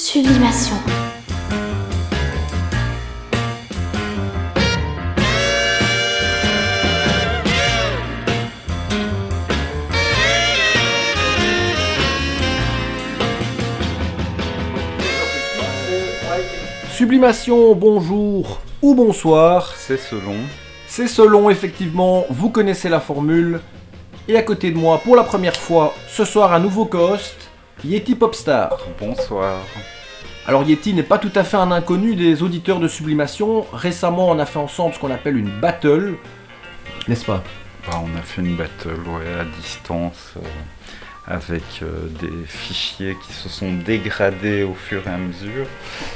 Sublimation. Sublimation, bonjour ou bonsoir, C'est selon. c'est selon effectivement, vous connaissez la formule. Et à côté de moi, pour la première fois, ce soir un nouveau co-host, Yeti Popstar. Bonsoir. Alors Yeti n'est pas tout à fait un inconnu des auditeurs de Sublimation. Récemment, on a fait ensemble ce qu'on appelle une battle, n'est-ce pas? Bah, on a fait une battle ouais, à distance euh, avec euh, des fichiers qui se sont dégradés au fur et à mesure.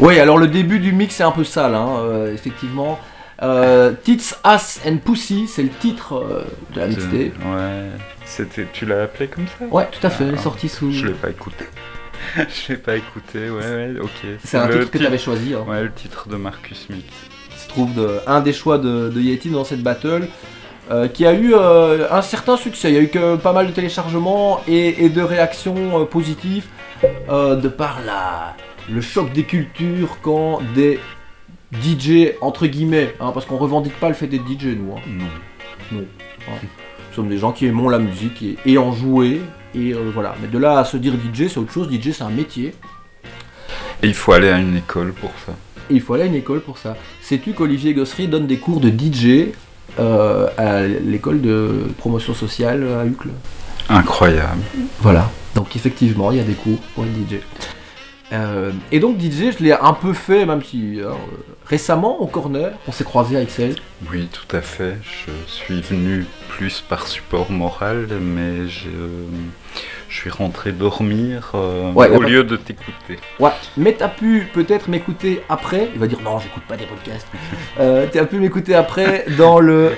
Oui, alors le début du mix est un peu sale, hein, euh, effectivement. Euh, Tits, Ass and Pussy, c'est le titre euh, de la mixtape. Ouais. C'était, tu l'as appelé comme ça? Ouais, tout à fait, elle est Ah, sortie sous... Je l'ai pas écouté. Je l'ai pas écouté, ouais, ouais, ok. C'est un titre que tu avais choisi. hein. Ouais, le titre de Marcus Mix. qui se trouve de- un des choix de, de Yeti dans cette battle, euh, qui a eu euh, un certain succès. Il y a eu que pas mal de téléchargements et, et de réactions euh, positives de par la, le choc des cultures quand des DJ, entre guillemets, hein, parce qu'on revendique pas le fait d'être DJ, nous. hein. Non. Nous sommes des gens qui aimons la musique et, et en jouer. Et euh, voilà. Mais de là à se dire DJ, c'est autre chose. DJ, c'est un métier. Et il faut aller à une école pour ça. Et il faut aller à une école pour ça. Sais-tu qu'Olivier Gossery donne des cours de DJ euh, à l'école de promotion sociale à Uccle? Incroyable. Voilà. Donc effectivement, il y a des cours pour être DJ. Euh, et donc DJ, je l'ai un peu fait, même si euh, récemment au corner, on s'est croisé avec Excel. Oui, tout à fait. Je suis venu plus par support moral, mais je, je suis rentré dormir euh, Ouais, au lieu de t'écouter. Ouais, mais t'as pu peut-être m'écouter après. Il va dire non, j'écoute pas des podcasts. T'as pu m'écouter après dans le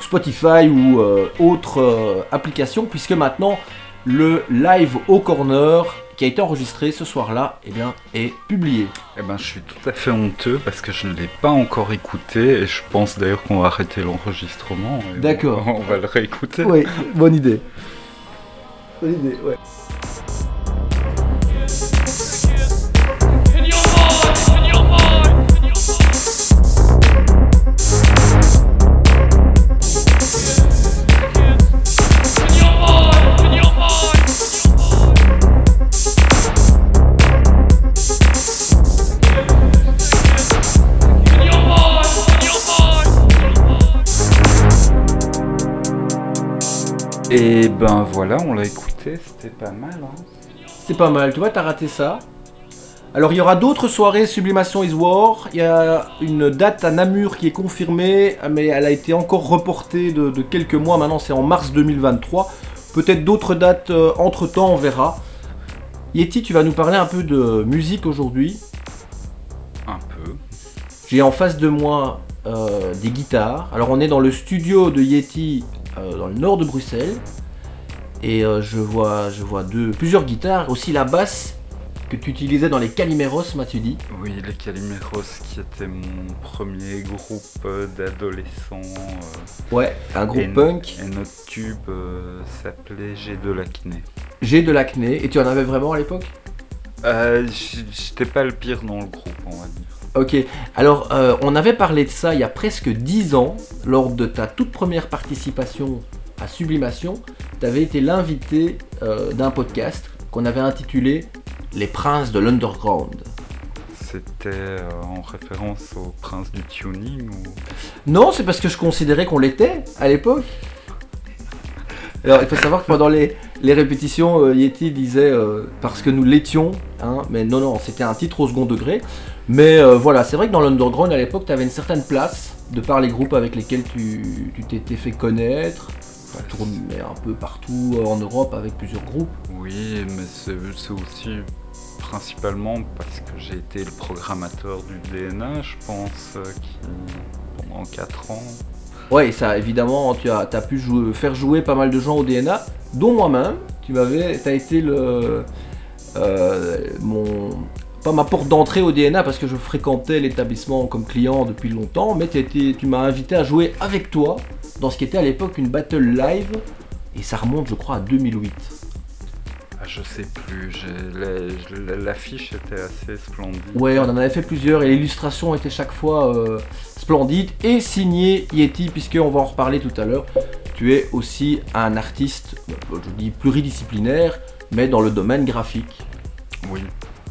Spotify ou autre application, puisque maintenant le live au corner qui a été enregistré ce soir-là, eh bien, est publié. Eh ben, je suis tout à fait honteux parce que je ne l'ai pas encore écouté et je pense d'ailleurs qu'on va arrêter l'enregistrement. D'accord. On va le réécouter. Oui, bonne idée. Bonne idée, ouais. Et ben voilà, on l'a écouté, c'était pas mal. Hein. C'est pas mal, tu vois, t'as raté ça. Alors il y aura d'autres soirées Sublimation is War. Il y a une date à Namur qui est confirmée, mais elle a été encore reportée de, de quelques mois. Maintenant c'est en mars 2023. Peut-être d'autres dates entre temps, on verra. Yeti, tu vas nous parler un peu de musique aujourd'hui. Un peu. J'ai en face de moi euh, des guitares. Alors on est dans le studio de Yeti euh, dans le nord de Bruxelles. Et euh, je vois, je vois deux, plusieurs guitares, aussi la basse que tu utilisais dans les Calimeros, m'as-tu dit? Oui, les Calimeros qui était mon premier groupe euh, d'adolescents. euh, Ouais, un groupe et, punk. Et notre tube euh, s'appelait J'ai de l'acné. J'ai de l'acné. Et tu en avais vraiment à l'époque? Euh, J'étais pas le pire dans le groupe, on va dire. Ok, alors euh, on avait parlé de ça il y a presque 10 ans, lors de ta toute première participation à Sublimation. Tu avais été l'invité euh, d'un podcast qu'on avait intitulé Les Princes de l'Underground. C'était euh, en référence au prince du tuning ou... Non, c'est parce que je considérais qu'on l'était à l'époque. Alors, il faut savoir que pendant les, les répétitions, Yeti disait parce que nous l'étions, hein, mais non, non, c'était un titre au second degré. Mais euh, voilà, c'est vrai que dans l'underground à l'époque, tu avais une certaine place de par les groupes avec lesquels tu t'étais fait connaître. Tu tournais un peu partout euh, en Europe avec plusieurs groupes. Oui, mais c'est aussi principalement parce que j'ai été le programmateur du DNA, je pense, euh, qui pendant 4 ans. Ouais, et ça, évidemment, tu as, as pu jouer- faire jouer pas mal de gens au DNA, dont moi-même. Tu m'avais, as été le, euh, mon, pas ma porte d'entrée au DNA parce que je fréquentais l'établissement comme client depuis longtemps, mais tu m'as invité à jouer avec toi dans ce qui était à l'époque une battle live, et ça remonte, je crois, à 2008. Ah, je sais plus, l'affiche était assez splendide. Ouais, on en avait fait plusieurs et l'illustration était chaque fois euh, splendide et signée Yeti, puisqu'on va en reparler tout à l'heure. Tu es aussi un artiste, je dis pluridisciplinaire, mais dans le domaine graphique. Oui,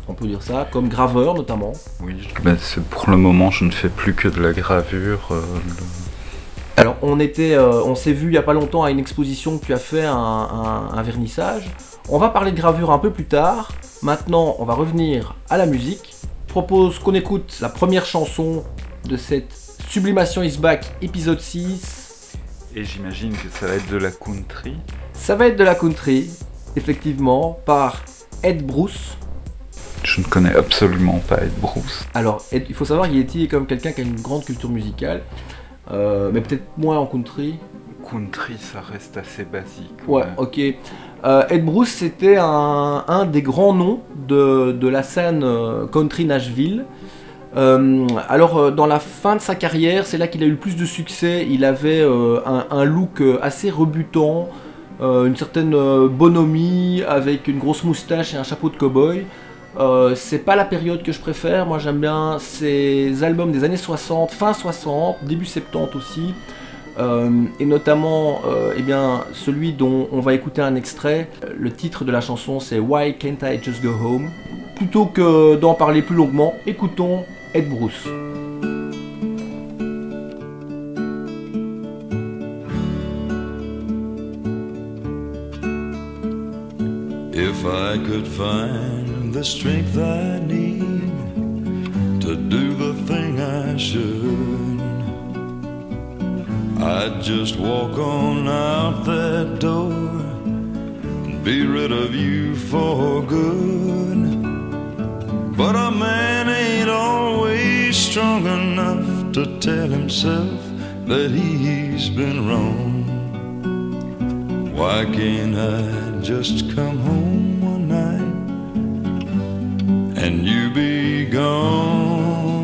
On peut dire ça, comme graveur notamment. oui. Ben, c'est- pour le moment, je ne fais plus que de la gravure. euh, le- Alors, on était, euh, on s'est vu il y a pas longtemps à une exposition que tu as fait un, un- un vernissage. On va parler de gravure un peu plus tard. Maintenant, on va revenir à la musique. Je propose qu'on écoute la première chanson de cette Sublimation is Back épisode 6. Et j'imagine que ça va être de la country. Ça va être de la country, effectivement, par Ed Bruce. Je ne connais absolument pas Ed Bruce. Alors, Ed- il faut savoir Yeti est comme quelqu'un qui a une grande culture musicale, euh, mais peut-être moins en country. Country, ça reste assez basique. Ouais, ok. Euh, Ed Bruce, c'était un, un des grands noms de, de la scène euh, country Nashville. Euh, alors, dans la fin de sa carrière, c'est là qu'il a eu le plus de succès. Il avait un, un look assez rebutant, une certaine bonhomie, avec une grosse moustache et un chapeau de cow-boy. Euh, c'est pas la période que je préfère. Moi, j'aime bien ces albums des années 60, fin 60, début 70 aussi. Euh, et notamment euh, eh bien, celui dont on va écouter un extrait. Le titre de la chanson c'est Why Can't I Just Go Home? Plutôt que d'en parler plus longuement, écoutons Ed Bruce. The strength I need to do the thing I should, I'd just walk on out that door and be rid of you for good. But a man ain't always strong enough to tell himself that he's been wrong. Why can't I just come home be gone?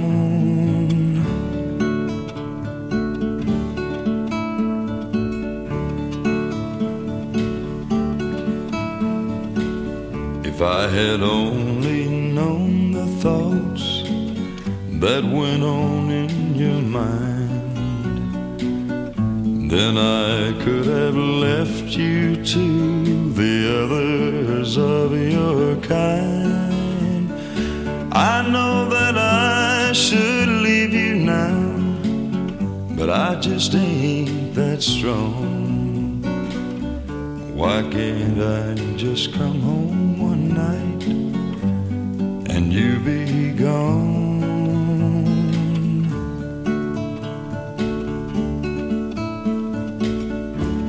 If I had only known the thoughts that went on in your mind, then I could have left you to the others of your kind. I know that I should leave you now, but I just ain't that strong. Why can't I just come home one night and you be gone?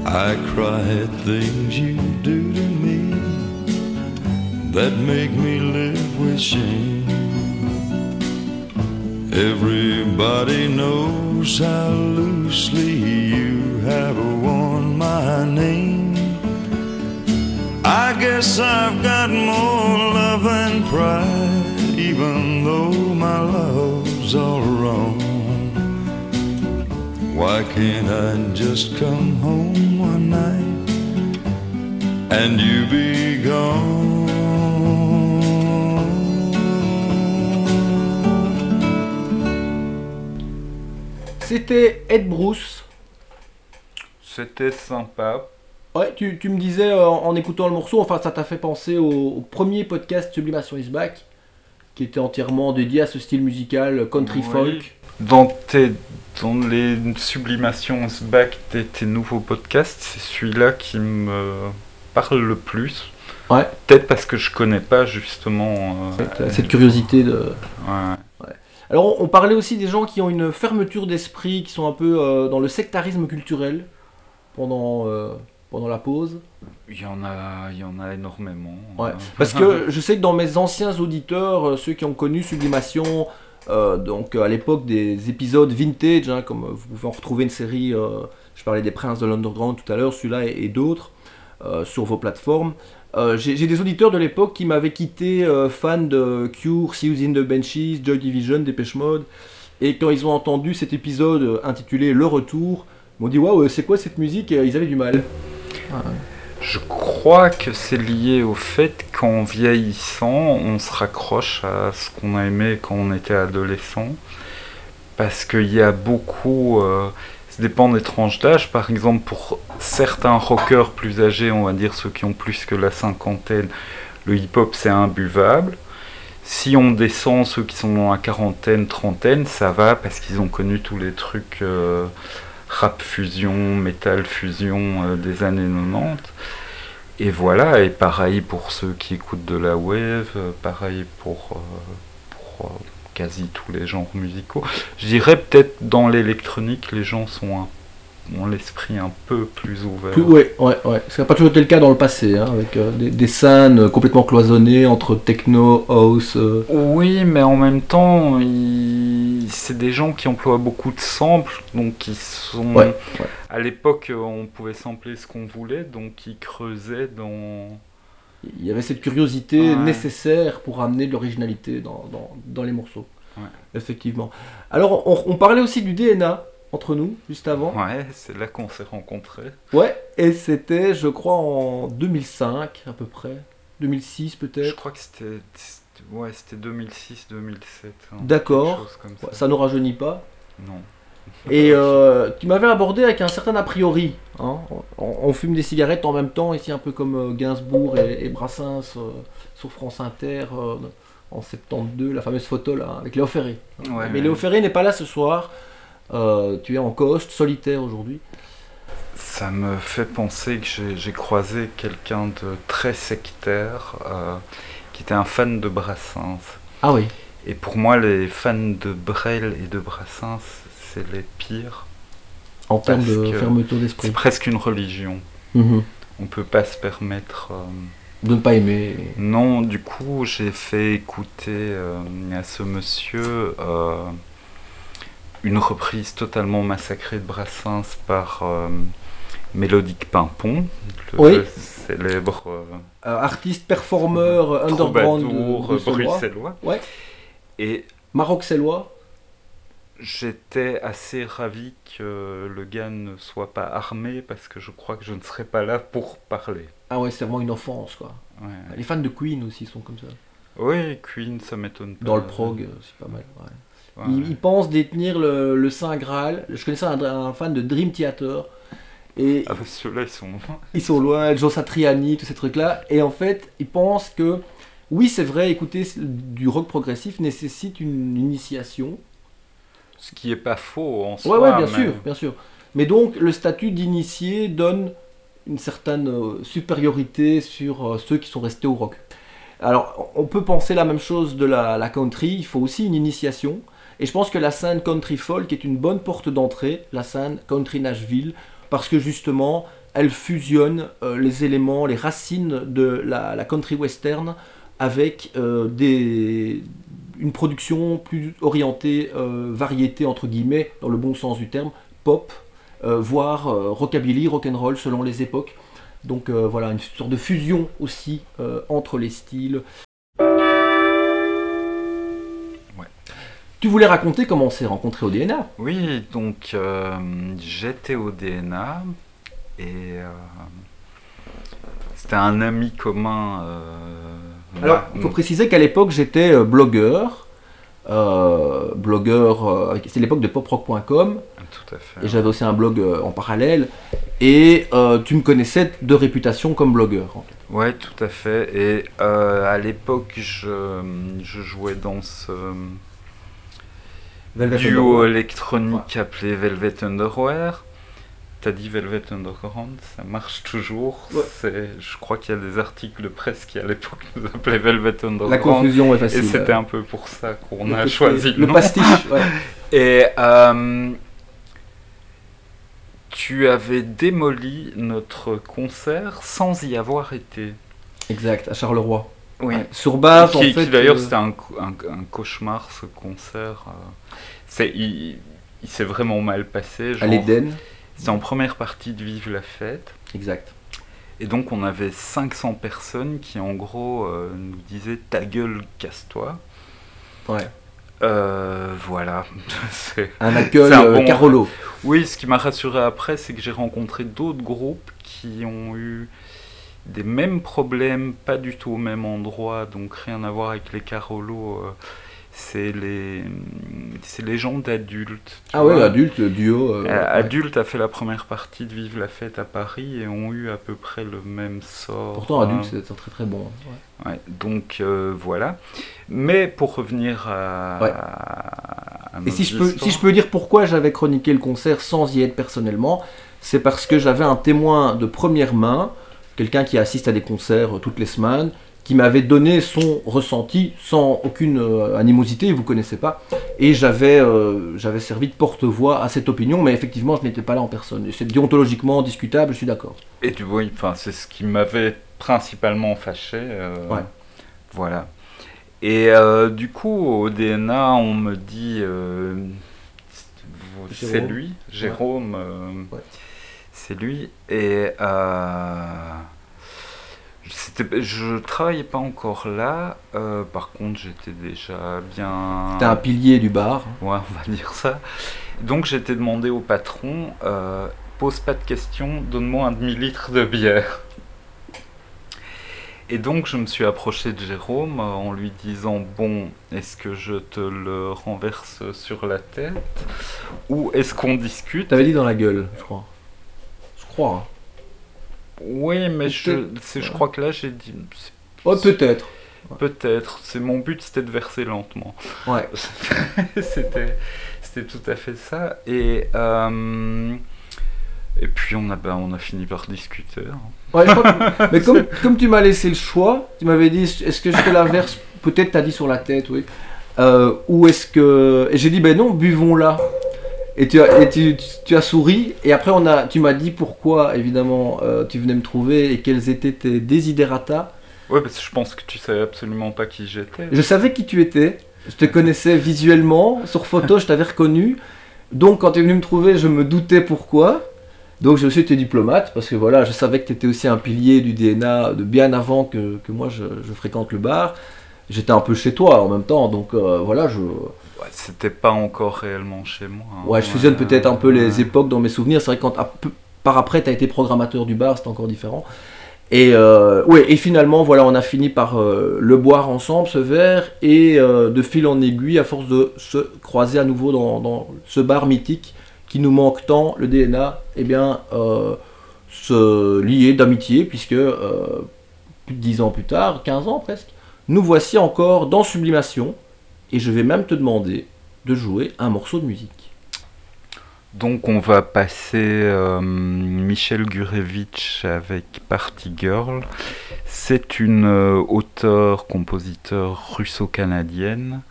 I cry at things you do to me that make me live with shame. Everybody knows how loosely you have worn my name. I guess I've got more love than pride, even though my love's all wrong. Why can't I just come home one night and you be gone? C'était Ed Bruce. C'était sympa. Ouais, tu, tu me disais euh, en, en écoutant le morceau, enfin ça t'a fait penser au, au premier podcast Sublimation is Back, qui était entièrement dédié à ce style musical country Oui. folk. Dans, tes, dans les sublimations back de tes nouveaux podcasts, c'est celui-là qui me parle le plus. Ouais. Peut-être parce que je connais pas justement. euh, T'as Cette curiosité de. ouais. Alors on, on parlait aussi des gens qui ont une fermeture d'esprit, qui sont un peu euh, dans le sectarisme culturel pendant, euh, pendant la pause. Il y en a, il y en a énormément. Ouais. Euh, Parce que je sais que dans mes anciens auditeurs, euh, ceux qui ont connu Sublimation, euh, donc à l'époque des épisodes vintage, hein, comme vous pouvez en retrouver une série, je parlais des Princes de l'Underground tout à l'heure, celui-là et, et d'autres, sur vos plateformes. Euh, J'ai des auditeurs de l'époque qui m'avaient quitté euh, fan de Cure, See in the Benches, Joy Division, Dépêche Mode, et quand ils ont entendu cet épisode euh, intitulé Le Retour, ils m'ont dit waouh, c'est quoi cette musique? Ils avaient du mal. Je crois que c'est lié au fait qu'en vieillissant, on se raccroche à ce qu'on a aimé quand on était adolescent. Parce qu'il y a beaucoup... ça dépend des tranches d'âge. Par exemple, pour certains rockers plus âgés, on va dire ceux qui ont plus que la cinquantaine, le hip-hop c'est imbuvable. Si on descend ceux qui sont dans la quarantaine, trentaine, ça va parce qu'ils ont connu tous les trucs euh, rap fusion, metal fusion euh, des années 90. Et voilà, et pareil pour ceux qui écoutent de la wave, euh, pareil pour, quasi tous les genres musicaux. Je dirais peut-être dans l'électronique, les gens sont un- ont l'esprit un peu plus ouvert. Plus- ouais, ouais, ouais. Ça n'a pas toujours été le cas dans le passé, hein, avec euh, des, des scènes complètement cloisonnées entre techno, house. euh, Oui, mais en même temps, il- c'est des gens qui emploient beaucoup de samples, donc ils sont. Ouais, ouais. À l'époque, on pouvait sampler ce qu'on voulait, donc ils creusaient dans. Il y avait cette curiosité Ouais. nécessaire pour amener de l'originalité dans, dans, dans les morceaux. Ouais. Effectivement. Alors, on, on parlait aussi du DNA entre nous, juste avant. Ouais, c'est là qu'on s'est rencontrés. Ouais, et c'était, je crois, en 2005 à peu près. 2006 Je peut-être. crois que c'était. Ouais, c'était 2006-2007. hein, D'accord. ça. Ça ne rajeunit pas. Non. Et euh, tu m'avais abordé avec un certain a priori. hein. On, on fume des cigarettes en même temps, ici un peu comme euh, Gainsbourg et, et Brassens euh, sur France Inter euh, en 72, la fameuse photo là, avec Léo Ferré. Ouais, Mais. Léo Ferré n'est pas là ce soir. Euh, tu es en coste, solitaire aujourd'hui. Ça me fait penser que j'ai- croisé quelqu'un de très sectaire, qui était un fan de Brassens. Ah oui. Et pour moi, les fans de Brel et de Brassens, c'est les pires. En termes de fermeture C'est d'esprit. presque une religion. Mhm. On peut pas se permettre. euh, De ne pas aimer. Non, du coup, j'ai fait écouter euh, à ce monsieur euh, une reprise totalement massacrée de Brassens par Mélodique Pimpon, le Oui. célèbre euh, artiste, performeur, underground de, bruxellois. Ouais. Et Maroc-Sellois. J'étais assez ravi que le gars ne soit pas armé parce que je crois que je ne serais pas là pour parler. Ah ouais, c'est vraiment une offense quoi. Ouais. Les fans de Queen aussi sont comme ça. Oui, Queen, ça m'étonne pas. Dans le prog, euh, c'est pas mal. ouais. Ouais. Ils, ils pensent détenir le, le Saint Graal. Je connaissais un, un fan de Dream Theater. Et Ah, bah, ceux-là, ils sont. ils sont loin, Joe Satriani, tous ces trucs-là. Et en fait, ils pensent que, oui, c'est vrai, écouter du rock progressif nécessite une initiation. Ce qui est pas faux en soi. ouais, bien mais- sûr, bien sûr. Mais donc, le statut d'initié donne une certaine euh, supériorité sur euh, ceux qui sont restés au rock. Alors, on peut penser la même chose de la, la country, il faut aussi une initiation. Et je pense que la scène country folk est une bonne porte d'entrée, la scène country Nashville, parce que justement, elle fusionne euh, les éléments, les racines de la, la country western avec des, une production plus orientée euh, variété entre guillemets dans le bon sens du terme pop euh, voire euh, rockabilly rock'n'roll selon les époques. Donc voilà une sorte de fusion aussi entre les styles. Tu voulais raconter comment on s'est rencontré au DNA Oui, donc euh, j'étais au DNA et euh, c'était un ami commun. euh, alors il faut préciser qu'à l'époque j'étais euh, blogueur euh, blogueur euh, c'est l'époque de poprock.com Tout à fait. et j'avais aussi un blog euh, en parallèle et euh, tu me connaissais de réputation comme blogueur en fait. Ouais, tout à fait. Et euh, à l'époque, je, je jouais dans ce duo électronique appelé Velvet Underwear. T'as dit Velvet Underground, ça marche toujours. Ouais. C'est- Je crois qu'il y a des articles de presse qui à l'époque nous appelaient Velvet Underground. la confusion est Et facile c'était un peu pour ça qu'on Le a choisi le nom. pastiche ouais. Et euh, tu avais démoli notre concert sans y avoir été. exact à Charleroi Oui. Ouais. sur base en fait d'ailleurs euh, c'était un, co- un- un cauchemar ce concert. euh. C'est, il, il s'est vraiment mal passé. à l'Éden C'était en première partie de Vive la fête. exact Et donc on avait 500 personnes qui en gros euh, nous disaient ta gueule, casse-toi. ouais Euh, voilà. C'est- un accueil C'est un euh, bon- Carolo Oui, ce qui m'a rassuré après, c'est que j'ai rencontré d'autres groupes qui ont eu des mêmes problèmes, pas du tout au même endroit, donc rien à voir avec les Carolo. euh, c'est les, c'est les gens d'adultes. Ah ouais, vois. adulte, le duo. euh, Euh, ouais. A fait la première partie de Vive la fête à Paris et ont eu à peu près le même sort. Pourtant, hein. adulte, c'est très très bon. ouais. Ouais, donc euh, voilà. Mais pour revenir à. Ouais. à Et si je, peux, si je peux dire pourquoi j'avais chroniqué le concert sans y être personnellement, c'est parce que j'avais un témoin de première main, quelqu'un qui assiste à des concerts euh, toutes les semaines, qui m'avait donné son ressenti sans aucune euh, animosité, vous connaissez pas, et j'avais euh, j'avais servi de porte-voix à cette opinion, mais effectivement je n'étais pas là en personne. C'est déontologiquement discutable, je suis d'accord. Et du oui, enfin, c'est ce qui m'avait principalement fâché. euh, Ouais. Voilà. Et du coup, au DNA, on me dit. c'est Jérôme. lui, Jérôme. Ouais. C'est lui. Et. Je travaillais pas encore là. euh, par contre, j'étais déjà bien. T'es un pilier du bar. Ouais, on va dire ça. Donc j'étais demandé au patron, euh, pose pas de questions, donne-moi un demi-litre de bière. Et donc je me suis approché de Jérôme euh, en lui disant, bon, est-ce que je te le renverse sur la tête? Ou est-ce qu'on discute? T'avais dit dans la gueule, je crois. Je crois. hein. Oui, mais je, je crois que là j'ai dit, Oh, peut-être. peut-être, c'est mon but c'était de verser lentement. Ouais. c'était, c'était tout à fait ça. Et, euh, et puis on a, ben, on a fini par discuter. hein. Ouais, je crois que- Mais comme, comme tu m'as laissé le choix, tu m'avais dit est-ce que je te la verse Peut-être t'as dit sur la tête, oui. Euh, ou est-ce que. Et j'ai dit ben non, buvons-la. Et, tu as, et tu, tu- tu as souri, et après on a, tu m'as dit pourquoi, évidemment, euh, tu venais me trouver et quels étaient tes desiderata. Ouais, parce que je pense que tu savais absolument pas qui j'étais. Je savais qui tu étais, je te connaissais visuellement, sur photo je t'avais reconnu, donc quand tu es venu me trouver, je me doutais pourquoi. Donc je suis été diplomate, parce que voilà, je savais que tu étais aussi un pilier du DNA de bien avant que, que moi je, je fréquente le bar. J'étais un peu chez toi en même temps, donc euh, voilà, je, Ouais, c'était pas encore réellement chez moi. hein. ouais, je fusionne peut-être un peu les époques dans mes souvenirs. C'est vrai que quand, à par après tu as été programmateur du bar, c'était encore différent. Et, euh, ouais, et finalement, voilà, on a fini par euh, le boire ensemble, ce verre, et euh, de fil en aiguille, à force de se croiser à nouveau dans, dans ce bar mythique qui nous manque tant, le DNA, eh bien, euh, se lier d'amitié, puisque plus de 10 ans plus tard, 15 ans presque, nous voici encore dans Sublimation, et je vais même te demander de jouer un morceau de musique. Donc on va passer euh, Michel Gurevitch avec Party Girl. C'est une euh, auteure-compositeur russo-canadienne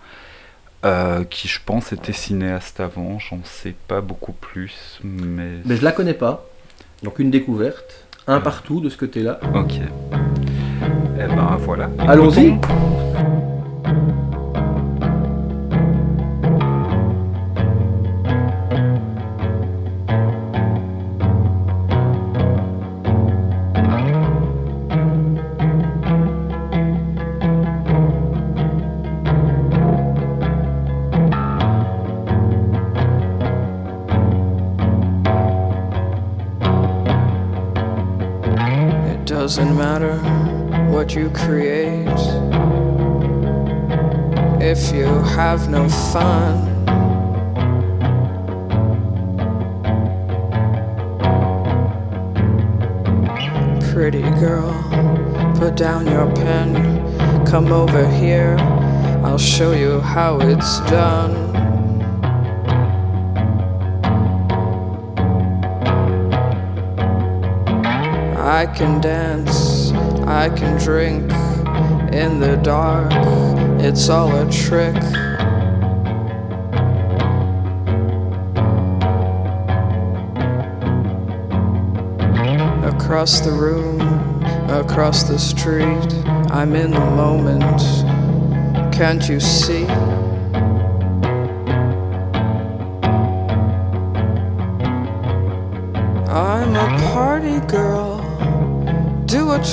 euh, qui je pense était cinéaste avant, j'en sais pas beaucoup plus, mais... Mais je la connais pas, donc une découverte, un Ah. partout de ce côté-là. Ok. Eh ben voilà. Allons-y. Doesn't matter what you create if you have no fun. Pretty girl, put down your pen, come over here, I'll show you how it's done. I can dance, I can drink in the dark, it's all a trick. Across the room, across the street, I'm in the moment. Can't you see?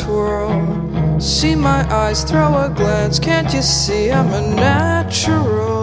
Twirl. See my eyes, throw a glance. Can't you see I'm a natural?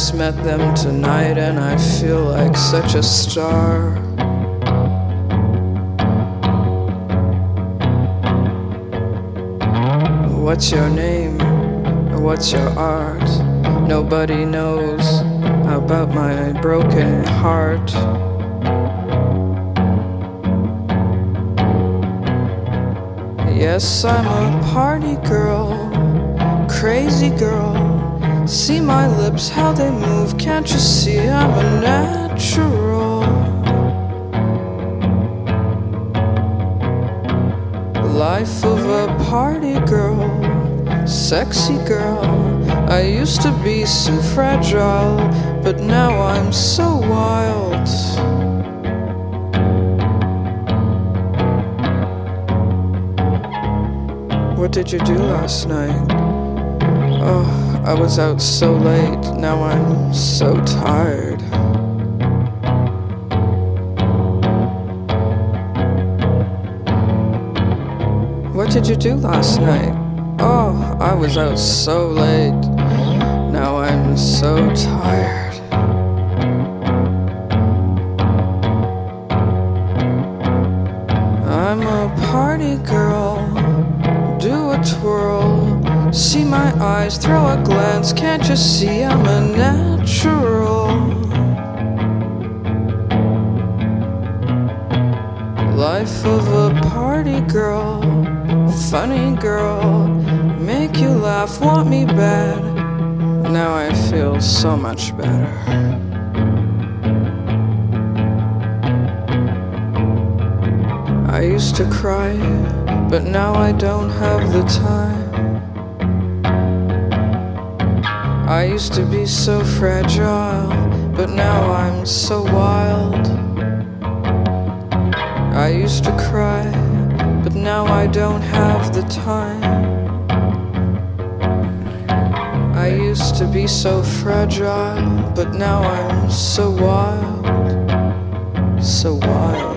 Just met them tonight and I feel like such a star. What's your name? What's your art? Nobody knows about my broken heart. Yes, I'm a party girl, crazy girl. See my lips, how they move. Can't you see I'm a natural? Life of a party girl, sexy girl. I used to be so fragile, but now I'm so wild. What did you do last night? Oh, I was out so late, now I'm so tired. What did you do last night? Oh, I was out so late. Now I'm so tired. The time. I used to be so fragile, but now I'm so wild. I used to cry, but now I don't have the time. I used to be so fragile, but now I'm so wild, so wild.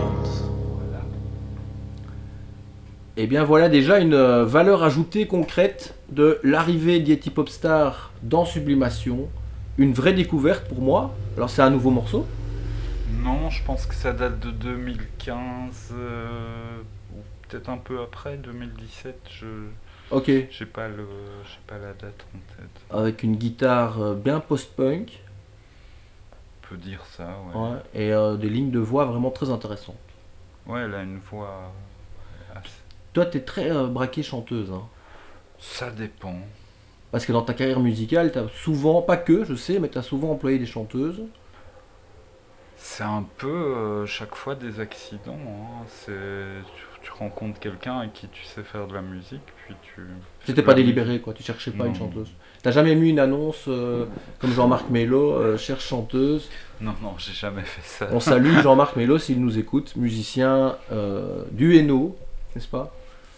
Et bien voilà déjà une euh, valeur ajoutée concrète de l'arrivée d'Yeti Popstar dans Sublimation. Une vraie découverte pour moi. Alors c'est un nouveau morceau. Non, je pense que ça date de 2015, euh, ou peut-être un peu après, 2017. Je Ok. j'ai pas le, j'ai pas la date en tête. Avec une guitare euh, bien post-punk. On peut dire ça, ouais. ouais, et euh, des lignes de voix vraiment très intéressantes. Ouais, elle a une voix. Toi t'es très euh, braquée chanteuse. hein. Ça dépend. Parce que dans ta carrière musicale, t'as souvent, pas que je sais, mais t'as souvent employé des chanteuses. C'est un peu euh, chaque fois des accidents. hein. C'est tu, tu rencontres quelqu'un avec qui tu sais faire de la musique, puis tu. C'était pas délibéré quoi, tu cherchais pas une chanteuse. T'as jamais mis une annonce euh, comme Jean-Marc Mello, euh, cherche chanteuse. Non, non, j'ai jamais fait ça. On salue Jean-Marc Mello s'il nous écoute, musicien du Hainaut, n'est-ce pas?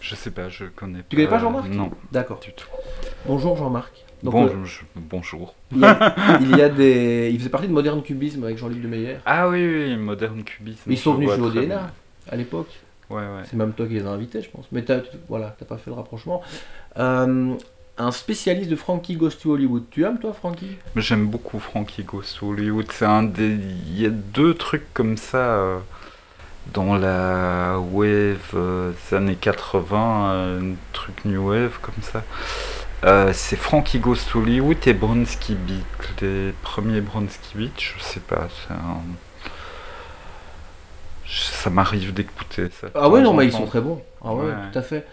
Je sais pas, je connais pas. Tu connais pas Jean-Marc Non, D'accord. du tout. Bonjour Jean-Marc. Donc, Bon, euh, je- bonjour. il, y a, il y a des, il faisait partie de Modern Cubisme avec Jean-Luc Demeyer. Ah oui, oui, moderne cubisme. Mais ils sont venus jouer au DNA à l'époque. Ouais, ouais. C'est même toi qui les as invités, je pense. Mais t'as, tu- voilà, t'as pas fait le rapprochement. Euh, un spécialiste de Frankie Goes to Hollywood. Tu aimes toi Frankie? J'aime beaucoup Frankie Goes to Hollywood. C'est un des. Il y a deux trucs comme ça euh, dans la wave euh, des années 80, euh, un truc new wave comme ça. Euh, c'est Frankie Goes to Hollywood et Bronski Beat. Les premiers Bronski Beat, je sais pas, un. Ça m'arrive d'écouter ça. Ah ouais, non, mais ils sont très bons. Ah ouais, Ouais. tout à fait.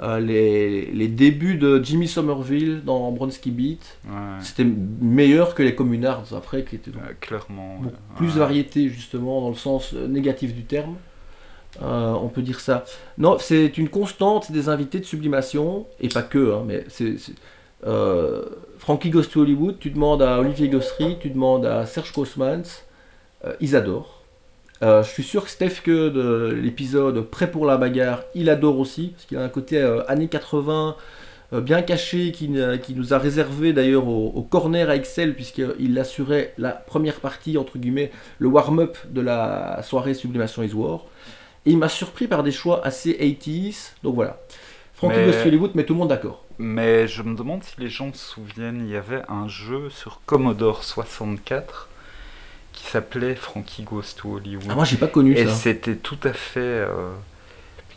Euh, les, les débuts de Jimmy Somerville dans Bronski Beat, Ouais, c'était meilleur que les Communards après, qui étaient ouais, clairement. ouais. plus Ouais. variété justement dans le sens euh, négatif du terme. Euh, on peut dire ça. Non, c'est une constante des invités de sublimation, et pas que, hein, mais c'est. euh, Frankie Goes to Hollywood, tu demandes à Olivier Gossery, tu demandes à Serge Kosmans, euh, ils adorent. Euh, je suis sûr que Steph que de l'épisode Prêt pour la bagarre, il adore aussi, parce qu'il a un côté euh, années 80, euh, bien caché qui, nous a réservé d'ailleurs au, au corner à Excel puisqu'il assurait la première partie, entre guillemets, le warm-up de la soirée Sublimation is War. Et il m'a surpris par des choix assez 80s. Donc voilà. Frankie Mais- Goes to Hollywood met tout le monde d'accord. Mais je me demande si les gens se souviennent, il y avait un jeu sur Commodore 64 qui s'appelait Frankie Goes to Hollywood. Ah, moi j'ai pas connu Et ça. c'était tout à fait. euh,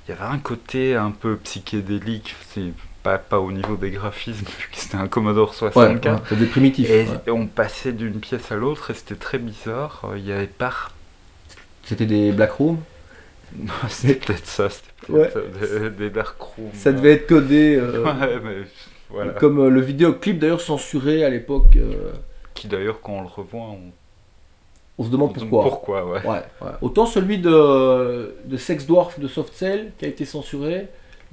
Il y avait un côté un peu psychédélique, c'est pas, pas au niveau des graphismes, vu que c'était un Commodore Ouais, 64. ouais, c'était primitif. Et ouais. on passait d'une pièce à l'autre et c'était très bizarre. Euh, Il y avait pas. C'était des Black Rooms? Non, c'était peut-être ça, c'était Ouais. peut-être des, des dark rooms. Ça devait être codé euh, Ouais, mais voilà. comme euh, le vidéoclip d'ailleurs censuré à l'époque. Qui d'ailleurs, quand on le revoit, on, on se demande pourquoi. Pourquoi, ouais. Ouais, ouais. Autant celui de, de Sex Dwarf de Soft Cell qui a été censuré,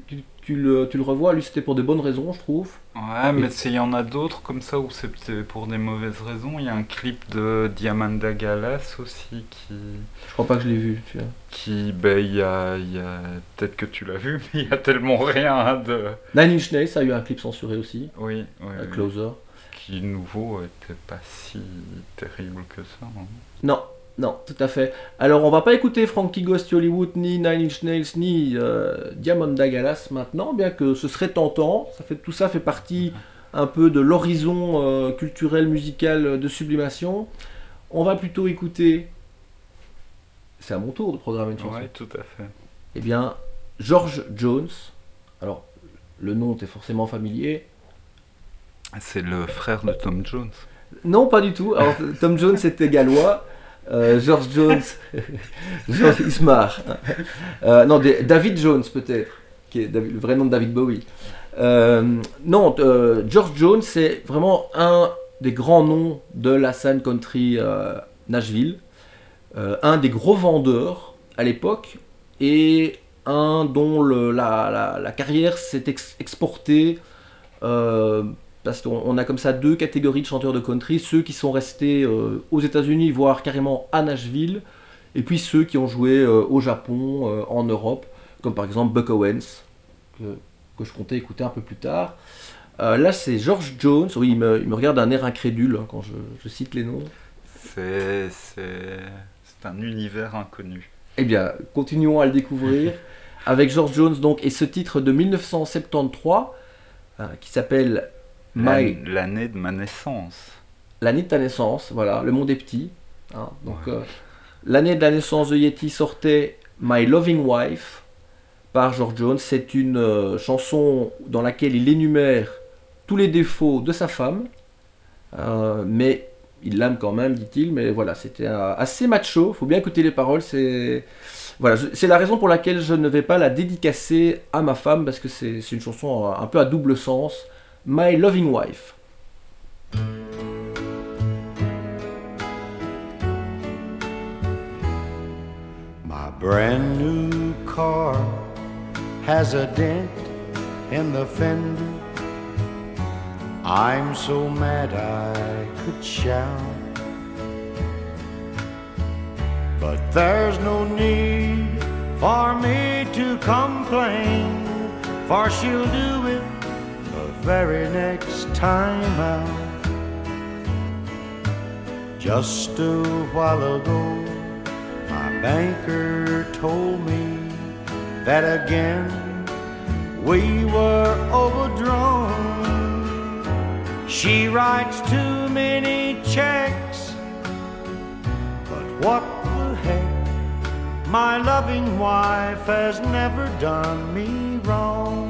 tu, tu le, tu le revois, lui c'était pour de bonnes raisons, je trouve. Ouais, mais c'est- il y en a d'autres comme ça où c'est pour des mauvaises raisons. Il y a un clip de Diamanda Galas aussi qui. Je crois pas que je l'ai vu. Tu vois. qui ben, il y a, il y a peut-être que tu l'as vu, mais il y a tellement rien hein, de. Nine Inch Nails a eu un clip censuré aussi, Oui, oui, euh, oui. Closer. qui nouveau était pas si terrible que ça. hein. Non, non, tout à fait. Alors on va pas écouter Frankie Goes to Hollywood, ni Nine Inch Nails, ni euh, Diamanda Galas maintenant, bien que ce serait tentant. Ça fait, tout ça fait partie un peu de l'horizon euh, culturel, musical de Sublimation. On va plutôt écouter... C'est à mon tour de programmer une chanson. Ouais, tout à fait. Eh bien, George Jones. Alors, le nom t'est forcément familier. C'est le frère de Tom Jones. Non, pas du tout. Tom Jones était gallois. Euh, George Jones, George Ismar. Euh, non, David Jones peut-être, qui est le vrai nom de David Bowie. Euh, non, George Jones, c'est vraiment un des grands noms de la scène country Nashville. Un des gros vendeurs à l'époque et un dont la, carrière s'est ex- exportée parce qu'on on a comme ça deux catégories de chanteurs de country, ceux qui sont restés euh, aux États-Unis, voire carrément à Nashville, et puis ceux qui ont joué euh, au Japon, euh, en Europe, comme par exemple Buck Owens, que, que je comptais écouter un peu plus tard. Là, c'est George Jones, oui, il me, il me regarde d'un air incrédule hein, quand je, je cite les noms. C'est c'est- c'est un univers inconnu. Eh bien, continuons à le découvrir avec George Jones donc et ce titre de 1973 euh, qui s'appelle My L'an- L'année de ma naissance. l'année de ta naissance, voilà, le monde est petit. hein. donc Ouais. euh, l'année de la naissance de Yeti sortait My Loving Wife par George Jones. C'est une euh, chanson dans laquelle il énumère tous les défauts de sa femme, euh, mais il l'aime quand même, dit-il. Mais voilà, c'était assez macho. Faut bien écouter les paroles. C'est voilà, c'est la raison pour laquelle je ne vais pas la dédicacer à ma femme parce que c'est une chanson un peu à double sens. My Loving Wife. My brand new car has a dent in the fender. I'm so mad I could shout. But there's no need for me to complain, for she'll do it very next time out. Just a while ago, my banker told me that again we were overdrawn. She writes too many checks, but what the heck? My loving wife has never done me wrong.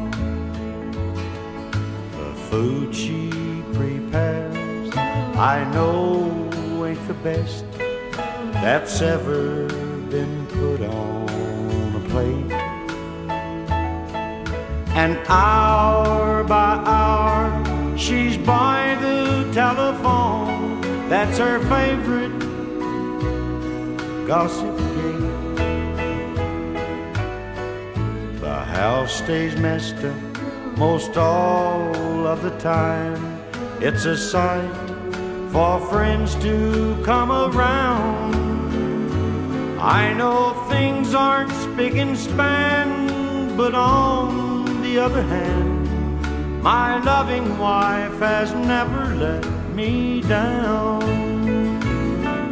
Food she prepares, I know ain't the best that's ever been put on a plate. And hour by hour, she's by the telephone. That's her favorite gossip gate. The house stays messed up most all of the time. It's a sight for friends to come around. I know things aren't spick and span, but on the other hand, My loving wife has never let me down,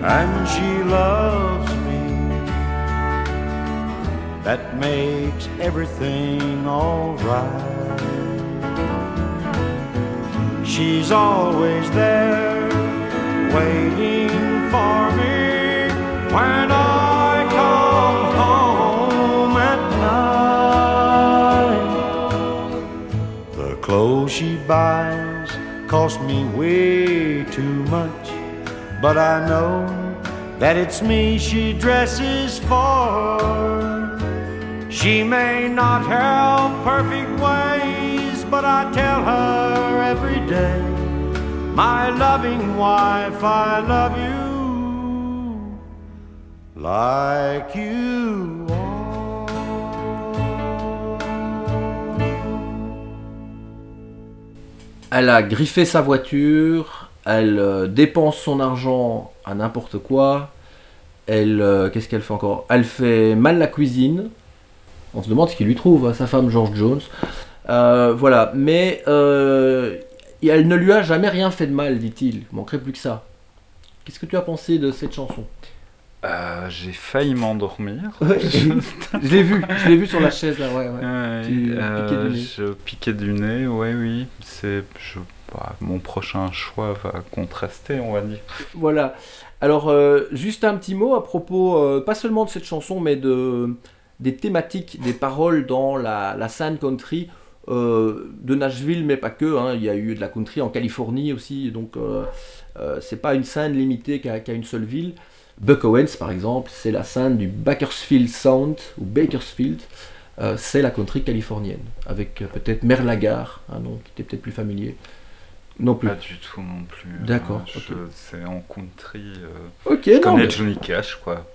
and she loves me. That makes everything alright. She's always there waiting for me when I come home at night. The clothes she buys cost me way too much, but I know that it's me she dresses for. She may not help ways, but I tell her every day, my loving wife, I love you like you Elle a griffé sa voiture, elle euh, dépense son argent à n'importe quoi. Elle, euh, qu'est-ce qu'elle fait encore? Elle fait mal la cuisine. On se demande ce qu'il lui trouve, hein, sa femme George Jones. Euh, voilà, mais euh, elle ne lui a jamais rien fait de mal, dit-il. Il manquerait plus que ça. Qu'est-ce que tu as pensé de cette chanson? Euh, J'ai failli m'endormir. Je l'ai vu, je l'ai vu sur la chaise là, ouais, ouais. Ouais, Tu piquais du nez. Je piquais du nez, ouais, oui. C'est, je, bah, mon prochain choix va contraster, on va dire. Voilà. Alors, juste un petit mot à propos, pas seulement de cette chanson, mais de, des thématiques, des paroles dans la, la scène country euh, de Nashville, mais pas que. hein. Il y a eu de la country en Californie aussi, donc euh, euh, c'est pas une scène limitée qu'à qu'à une seule ville. Buck Owens, par exemple, c'est la scène du Bakersfield Sound, ou Bakersfield. C'est la country californienne, avec peut-être Merlagar, un nom qui était peut-être plus familier. Non plus. Pas du tout non plus. D'accord, Euh, je- ok. C'est en country. Ok, je non, connais mais- Johnny Cash, quoi.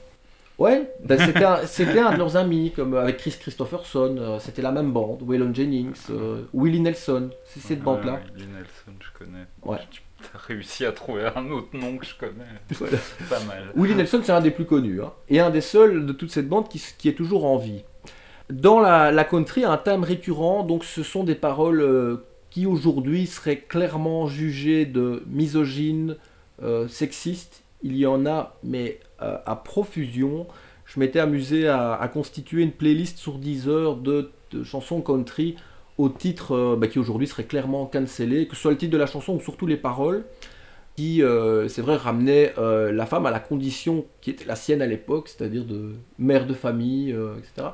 Ouais, ben c'était un, de leurs amis, comme avec Chris Christopherson, euh, c'était la même bande, Waylon Jennings, euh, Willie Nelson, c'est cette Ouais, bande-là. Willie Nelson, je connais. Ouais. Tu as réussi à trouver un autre nom que je connais. Voilà. Pas mal. Willie Nelson, c'est un des plus connus, hein, et un des seuls de toute cette bande qui, est toujours en vie. Dans la, la country, un thème récurrent, donc ce sont des paroles euh, qui aujourd'hui seraient clairement jugées de misogynes, euh, sexistes. Il y en a, mais euh, à profusion. Je m'étais amusé à, constituer une playlist sur 10 heures de, chansons country au titre euh, bah, qui aujourd'hui serait clairement cancellé, que ce soit le titre de la chanson ou surtout les paroles qui, euh, c'est vrai, ramenait euh, la femme à la condition qui était la sienne à l'époque, c'est-à-dire de mère de famille, etc.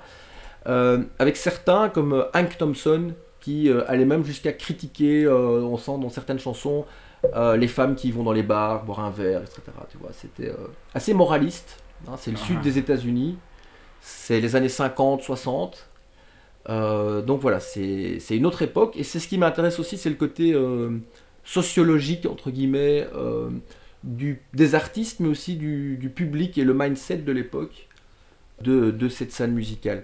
Avec certains comme Hank Thompson qui allait même jusqu'à critiquer, on sent dans certaines chansons, euh, les femmes qui vont dans les bars boire un verre, etc. Tu vois, c'était euh, assez moraliste. hein, c'est le sud des États-Unis, c'est les années 50, 60. Euh, donc voilà, c'est c'est une autre époque et c'est ce qui m'intéresse aussi, c'est le côté sociologique entre guillemets du, des artistes, mais aussi du, du public et le mindset de l'époque de, de cette scène musicale.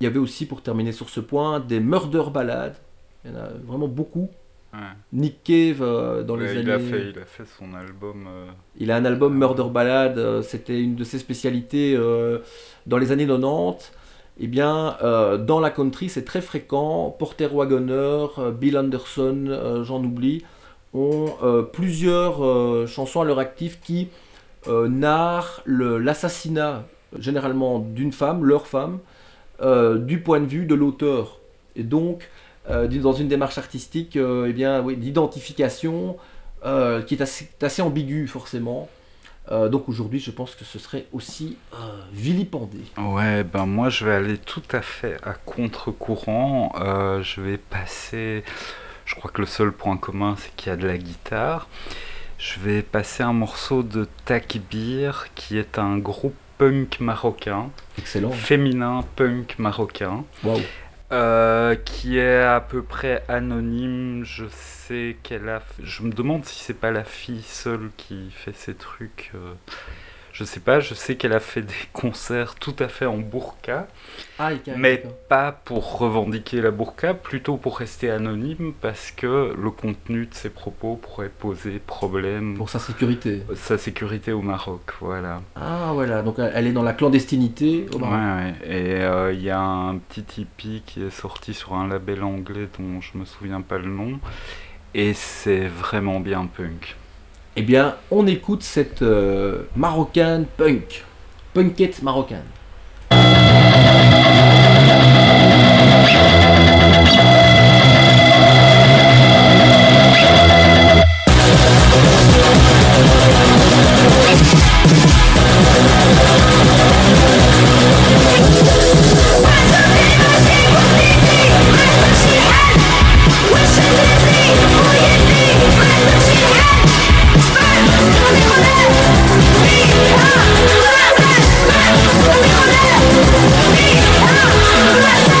Il y avait aussi, pour terminer sur ce point, des murder ballades. Il y en a vraiment beaucoup. Ouais. Nick Cave euh, dans les années. il, a fait, il a fait son album. euh, Il a un album Murder Ballad, euh, c'était une de ses spécialités euh, dans les années 90. Eh bien, euh, dans la country, c'est très fréquent. Porter Wagoner, euh, Bill Anderson, euh, j'en oublie, ont euh, plusieurs euh, chansons à leur actif qui euh, narrent l'assassinat, généralement d'une femme, leur femme, euh, du point de vue de l'auteur. Et donc, euh, dans une démarche artistique euh, eh bien, oui, d'identification euh, qui est assez, assez ambigu forcément. Euh, donc aujourd'hui, je pense que ce serait aussi vilipendé. Ouais, ben moi je vais aller tout à fait à contre-courant. Je vais passer. Je crois que le seul point commun c'est qu'il y a de la guitare. Je vais passer un morceau de Takbir qui est un groupe punk marocain, Excellent. féminin punk marocain. Waouh. Euh, qui est à peu près anonyme. Je sais qu'elle a. Je me demande si c'est pas la fille seule qui fait ces trucs. euh, Je sais pas, je sais qu'elle a fait des concerts tout à fait en burqa, Ah, mais pas pour revendiquer la burqa, plutôt pour rester anonyme parce que le contenu de ses propos pourrait poser problème Pour sa sécurité. sa sécurité au Maroc, voilà. Ah, voilà, donc elle est dans la clandestinité au Maroc. ouais. Et euh, il y a un petit hippie qui est sorti sur un label anglais dont je me souviens pas le nom. Et c'est vraiment bien punk. Eh bien, on écoute cette euh, marocaine punk. Punkette marocaine. Alors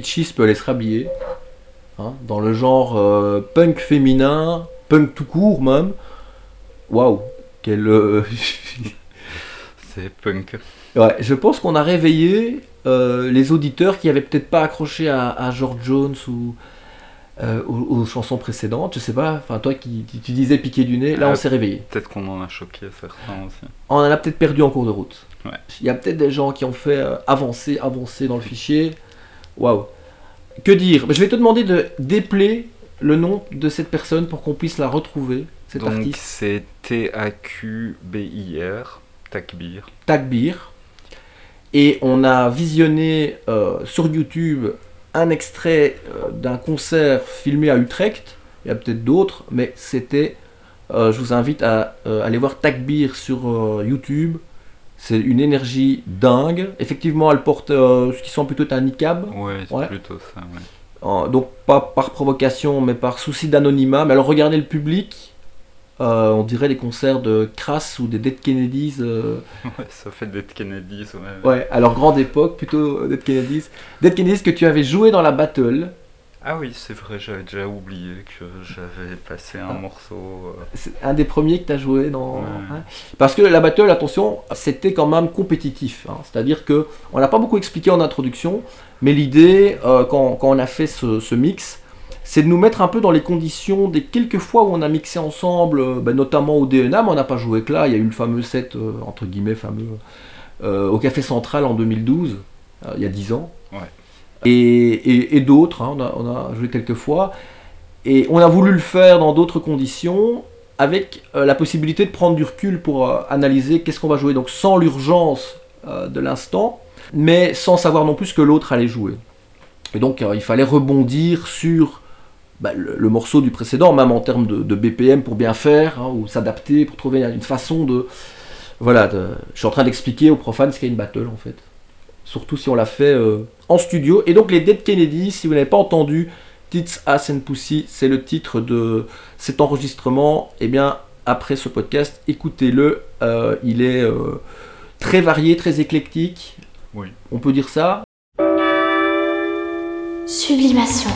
Peaches peut aller se rhabiller. hein, dans le genre euh, punk féminin, punk tout court même. Waouh, quel. euh, C'est punk. Ouais, je pense qu'on a réveillé euh, les auditeurs qui avaient peut-être pas accroché à, à George Jones ou euh, aux, aux chansons précédentes. Je sais pas, enfin toi qui tu, tu disais piquer du nez, là on Ah. s'est réveillé. Peut-être qu'on en a choqué certains aussi. On en a peut-être perdu en cours de route. Ouais. Il y a peut-être des gens qui ont fait avancer, avancer dans le fichier. Waouh. Que dire? Je vais te demander de dépeler le nom de cette personne pour qu'on puisse la retrouver, cet Donc artiste. c'est T-A-Q-B-I-R, Takbir. Tagbir. Et on a visionné euh, sur YouTube un extrait euh, d'un concert filmé à Utrecht. Il y a peut-être d'autres, mais c'était. euh, je vous invite à aller voir Tagbir sur YouTube. C'est une énergie dingue. Effectivement, elle porte euh, ce qui sont plutôt un niqab. Ouais, c'est Ouais. plutôt ça, ouais. Donc pas par provocation, mais par souci d'anonymat. Mais alors regardez le public. euh, on dirait les concerts de Crass ou des Dead Kennedys. euh, Ouais, ça fait Dead Kennedys, ouais. Ouais, leur grande époque, plutôt Dead Kennedys. Dead Kennedys que tu avais joué dans la battle. Ah oui, c'est vrai, j'avais déjà oublié que j'avais passé un Ah. morceau. euh, C'est un des premiers que tu as joué dans. Ouais. hein. Parce que la battle, attention, c'était quand même compétitif. hein. C'est-à-dire que on l'a pas beaucoup expliqué en introduction, mais l'idée, euh, quand, quand on a fait ce, ce mix, c'est de nous mettre un peu dans les conditions des quelques fois où on a mixé ensemble, euh, ben, notamment au DNA, mais on n'a pas joué que là. Il y a eu le fameux set, entre guillemets, fameux, au Café Central en 2012, euh, il y a 10 ans. Ouais. Et, d'autres, hein, on, a, joué quelques fois. Et on a voulu le faire dans d'autres conditions, avec euh, la possibilité de prendre du recul pour euh, analyser qu'est-ce qu'on va jouer, donc sans l'urgence euh, de l'instant, mais sans savoir non plus ce que l'autre allait jouer. Et donc il fallait rebondir sur bah, le, morceau du précédent, même en termes de, BPM pour bien faire, hein, ou s'adapter pour trouver une façon de... Voilà, je suis en train d'expliquer aux profanes ce qu'est une battle en fait. Surtout si on l'a fait en studio. Et donc les Dead Kennedy, si vous n'avez pas entendu Tits, Ass and Pussy, c'est le titre de cet enregistrement. Eh bien, après ce podcast, écoutez-le. Euh, il est euh, très varié, très éclectique. Oui. On peut dire ça. Sublimation.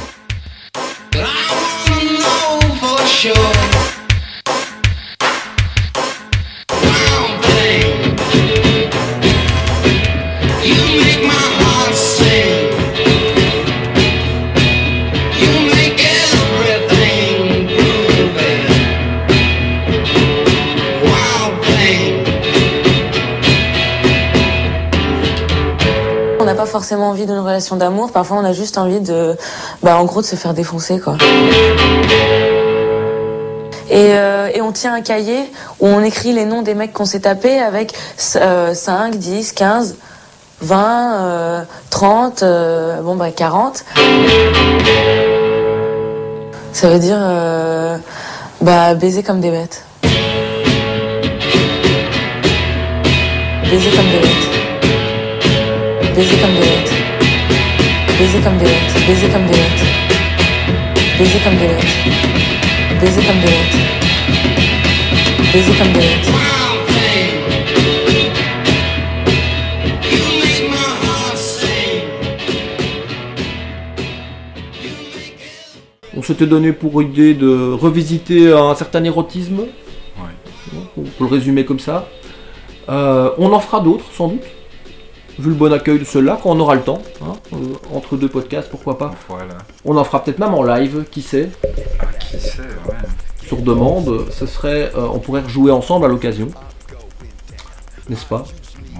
Forcément envie d'une relation d'amour, parfois on a juste envie de, bah, en gros, de se faire défoncer, quoi. Euh, et on tient un cahier où on écrit les noms des mecs qu'on s'est tapés avec euh, 5, 10, 15, 20, euh, 30, euh, bon bah 40. Ça veut dire euh, bah baiser comme des bêtes. Baiser comme des bêtes. Baiser comme des bêtes. Baiser comme des bêtes. Baiser comme des bêtes. Baiser comme des bêtes. Baiser comme des bêtes. Baiser comme des bêtes. On s'était donné pour idée de revisiter un certain érotisme. On peut le résumer comme ça. Euh, on en fera d'autres, sans doute. Vu le bon accueil de ceux-là, quand on aura le temps. hein, euh, entre deux podcasts, pourquoi pas. Voilà. On en fera peut-être même en live, qui sait. Ah, qui sait, ouais. Sur demande, ce serait, euh, on pourrait rejouer ensemble à l'occasion. N'est-ce pas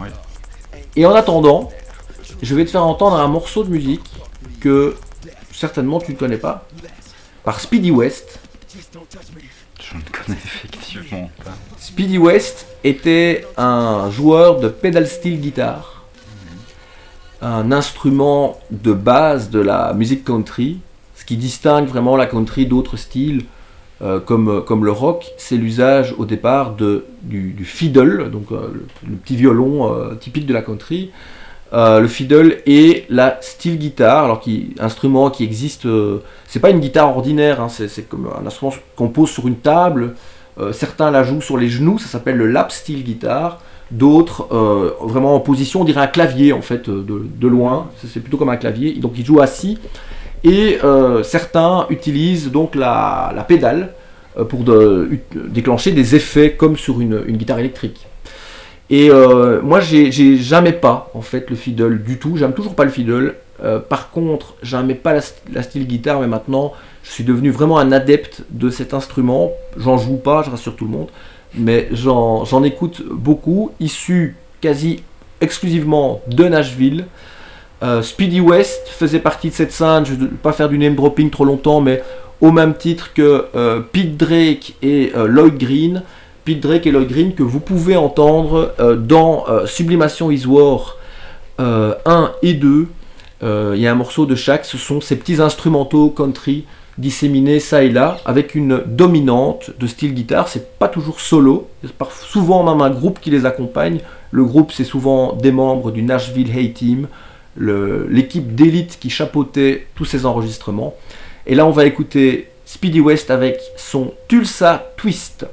Ouais. Et en attendant, je vais te faire entendre un morceau de musique que certainement tu ne connais pas. Par Speedy West. Je ne connais effectivement pas. Speedy West était un joueur de pedal steel guitar, un instrument de base de la musique country, ce qui distingue vraiment la country d'autres styles euh, comme, comme le rock, c'est l'usage au départ de, du, fiddle, donc euh, le, petit violon euh, typique de la country, euh, le fiddle et la steel guitar, alors qui instrument qui existe, euh, c'est pas une guitare ordinaire, hein, c'est comme un instrument qu'on pose sur une table. Euh, certains la jouent sur les genoux, ça s'appelle le lap steel guitar. D'autres euh, vraiment en position, on dirait un clavier en fait euh, de, loin. C'est plutôt comme un clavier. Donc ils jouent assis. Et certains utilisent donc la, pédale pour déclencher des effets comme sur une, guitare électrique. Et moi, j'ai j'aimais pas en fait le fiddle du tout. J'aime toujours pas le fiddle. Par contre, j'aimais pas la, la steel guitar, mais maintenant, je suis devenu vraiment un adepte de cet instrument. J'en joue pas, je rassure tout le monde, mais j'en écoute beaucoup, issu quasi exclusivement de Nashville. Euh, Speedy West faisait partie de cette scène. Je ne vais pas faire du name dropping trop longtemps, mais au même titre que euh, Pete Drake et euh, Lloyd Green. Pete Drake et Lloyd Green que vous pouvez entendre dans Sublimation is War euh, 1 et 2. Euh, Il y a un morceau de chaque, ce sont ces petits instrumentaux country disséminés ça et là avec une dominante de style guitare. C'est pas toujours solo, c'est souvent même un groupe qui les accompagne. Le groupe, c'est souvent des membres du Nashville Hay Team, l'équipe d'élite qui chapeautait tous ces enregistrements. Et là, on va écouter Speedy West avec son Tulsa Twist.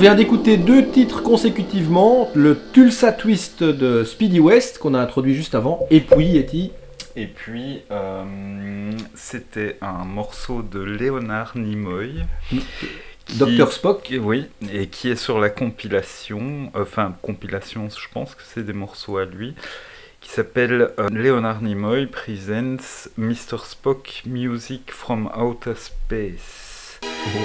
Vient d'écouter deux titres consécutivement, le Tulsa Twist de Speedy West qu'on a introduit juste avant, et puis Yeti. Et puis, euh, c'était un morceau de Léonard Nimoy. qui- Dr Spock. Oui, et qui est sur la compilation, enfin compilation, je pense que c'est des morceaux à lui, qui s'appelle euh, Leonard Nimoy Presents Mr. Spock Music from Outer Space. I'm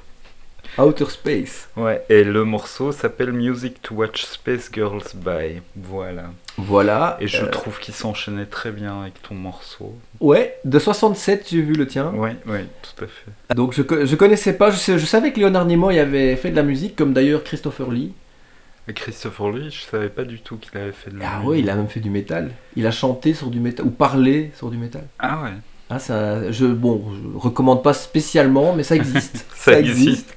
outer space. Ouais, et le morceau s'appelle Music to Watch Space Girls By. Voilà. Voilà. Et je Euh, trouve qu'il s'enchaînait très bien avec ton morceau. Ouais, de 67, j'ai vu le tien. Oui, oui, tout à fait. Donc je, je connaissais pas, je, sais- je savais que Leonard Nimoy avait fait de la musique, comme d'ailleurs Christopher Lee. Et Christopher Lee, je savais pas du tout qu'il avait fait de la Ah musique. ouais, il a même fait du métal. Il a chanté sur du métal, ou parlé sur du métal. Ah ouais. Ah, ça, je, bon, je recommande pas spécialement, mais ça existe. Ça existe.